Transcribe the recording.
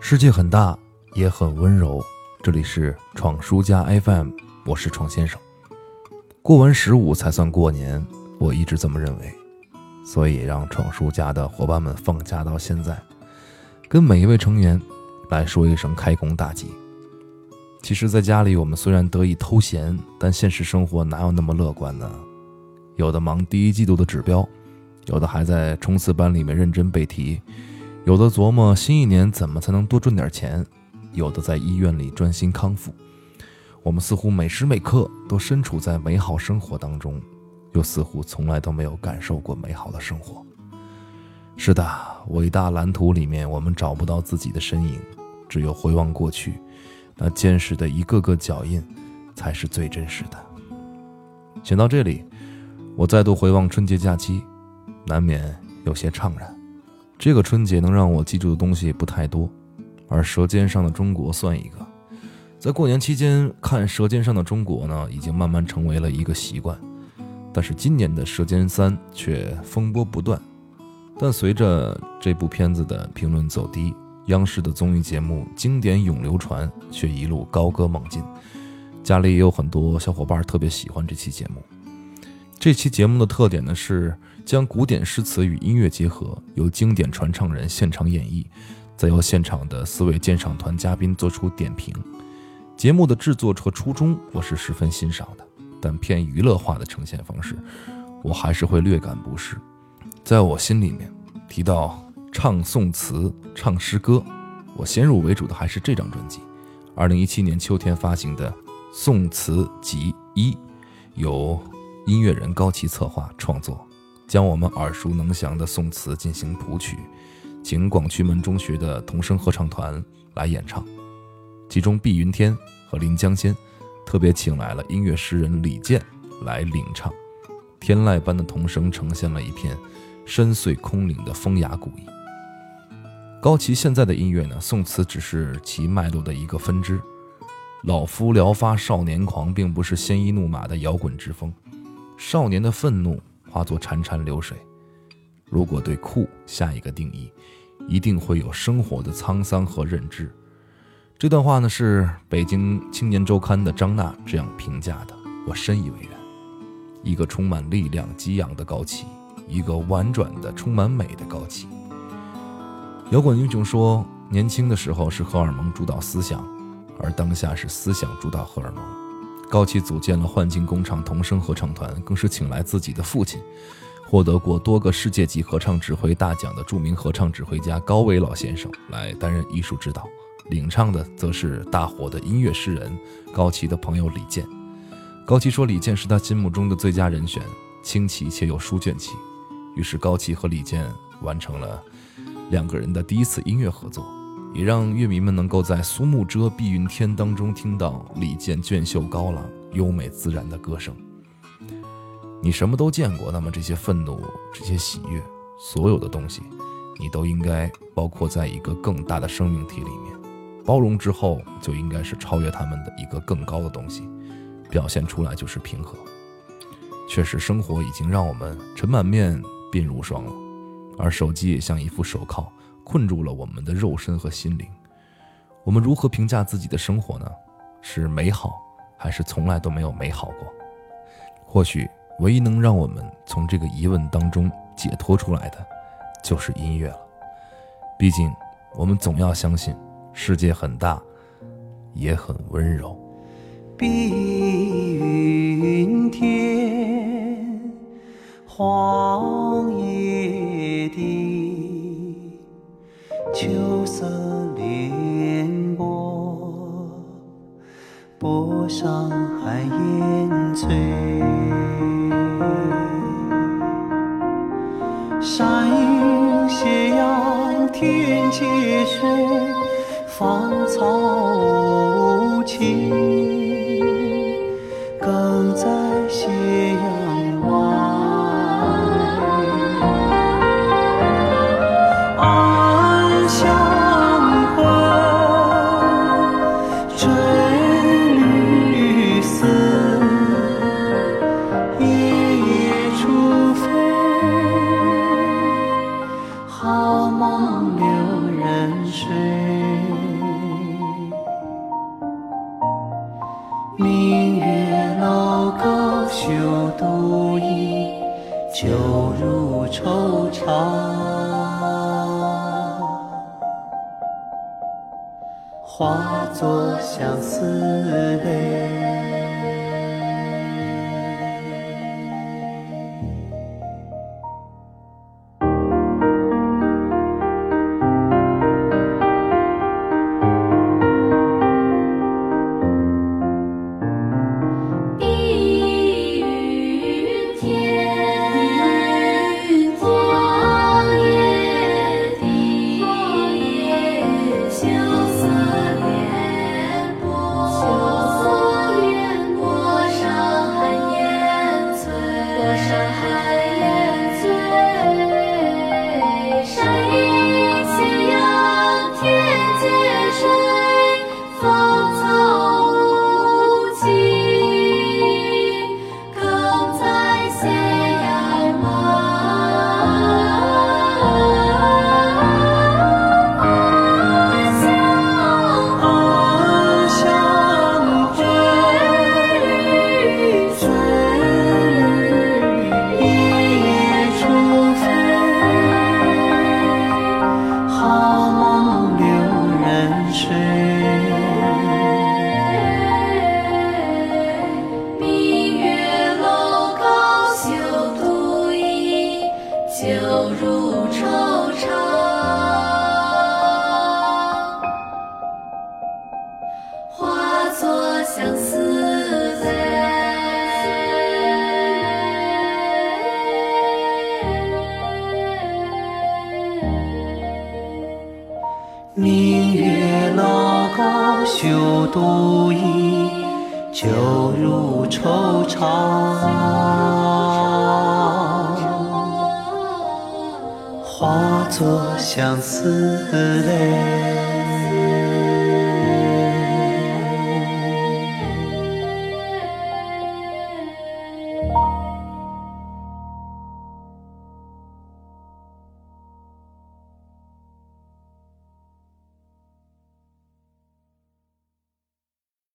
世界很大，也很温柔。这里是闯书家 FM，我是闯先生。过完十五才算过年，我一直这么认为。所以让闯书家的伙伴们放假到现在，跟每一位成员来说一声开工大吉。其实，在家里我们虽然得以偷闲，但现实生活哪有那么乐观呢？有的忙第一季度的指标，有的还在冲刺班里面认真背题。有的琢磨新一年怎么才能多赚点钱，有的在医院里专心康复。我们似乎每时每刻都身处在美好生活当中，又似乎从来都没有感受过美好的生活。是的，伟大蓝图里面我们找不到自己的身影，只有回望过去，那坚实的一个个脚印，才是最真实的。想到这里，我再度回望春节假期，难免有些怅然。这个春节能让我记住的东西不太多，而《舌尖上的中国》算一个。在过年期间看《舌尖上的中国》呢，已经慢慢成为了一个习惯。但是今年的《舌尖三》却风波不断。但随着这部片子的评论走低，央视的综艺节目经典永流传，却一路高歌猛进。家里也有很多小伙伴特别喜欢这期节目。这期节目的特点呢是将古典诗词与音乐结合，由经典传唱人现场演绎，再由现场的四位鉴赏团嘉宾做出点评。节目的制作和初衷我是十分欣赏的，但偏娱乐化的呈现方式，我还是会略感不适。在我心里面，提到唱宋词、唱诗歌，我先入为主的还是这张专辑，二零一七年秋天发行的《宋词集一》，有。音乐人高奇策划创作，将我们耳熟能详的宋词进行谱曲，请广渠门中学的童声合唱团来演唱，其中碧云天和临江仙特别请来了音乐诗人李健来领唱，天籁般的童声呈现了一片深邃空灵的风雅古意。高奇现在的音乐呢，宋词只是其脉络的一个分支，老夫聊发少年狂，并不是鲜衣怒马的摇滚之风。少年的愤怒化作潺潺流水。如果对酷下一个定义，一定会有生活的沧桑和认知。这段话呢是北京青年周刊的张娜这样评价的，我深以为然。一个充满力量、激昂的高旗，一个婉转的、充满美的高旗。摇滚英雄说，年轻的时候是荷尔蒙主导思想，而当下是思想主导荷尔蒙。高奇组建了幻境工厂童声合唱团，更是请来自己的父亲，获得过多个世界级合唱指挥大奖的著名合唱指挥家高伟老先生来担任艺术指导。领唱的则是大火的音乐诗人高奇的朋友李健。高奇说李健是他心目中的最佳人选，清奇且有书卷气。于是高奇和李健完成了两个人的第一次音乐合作。也让乐迷们能够在苏幕遮、碧云天当中听到李健娟秀高朗、优美自然的歌声。你什么都见过，那么这些愤怒、这些喜悦，所有的东西，你都应该包括在一个更大的生命体里面。包容之后，就应该是超越他们的一个更高的东西，表现出来就是平和。确实，生活已经让我们尘满面、鬓如霜了，而手机也像一副手铐。困住了我们的肉身和心灵，我们如何评价自己的生活呢？是美好，还是从来都没有美好过？或许，唯一能让我们从这个疑问当中解脱出来的，就是音乐了。毕竟，我们总要相信，世界很大，也很温柔。碧云天，黄叶地。色连波，波上寒烟翠。山映斜阳天接水，芳草无情，更在斜好梦留人睡明月楼高休独倚酒入愁肠。化作相思泪。独饮酒入愁肠。化作相思泪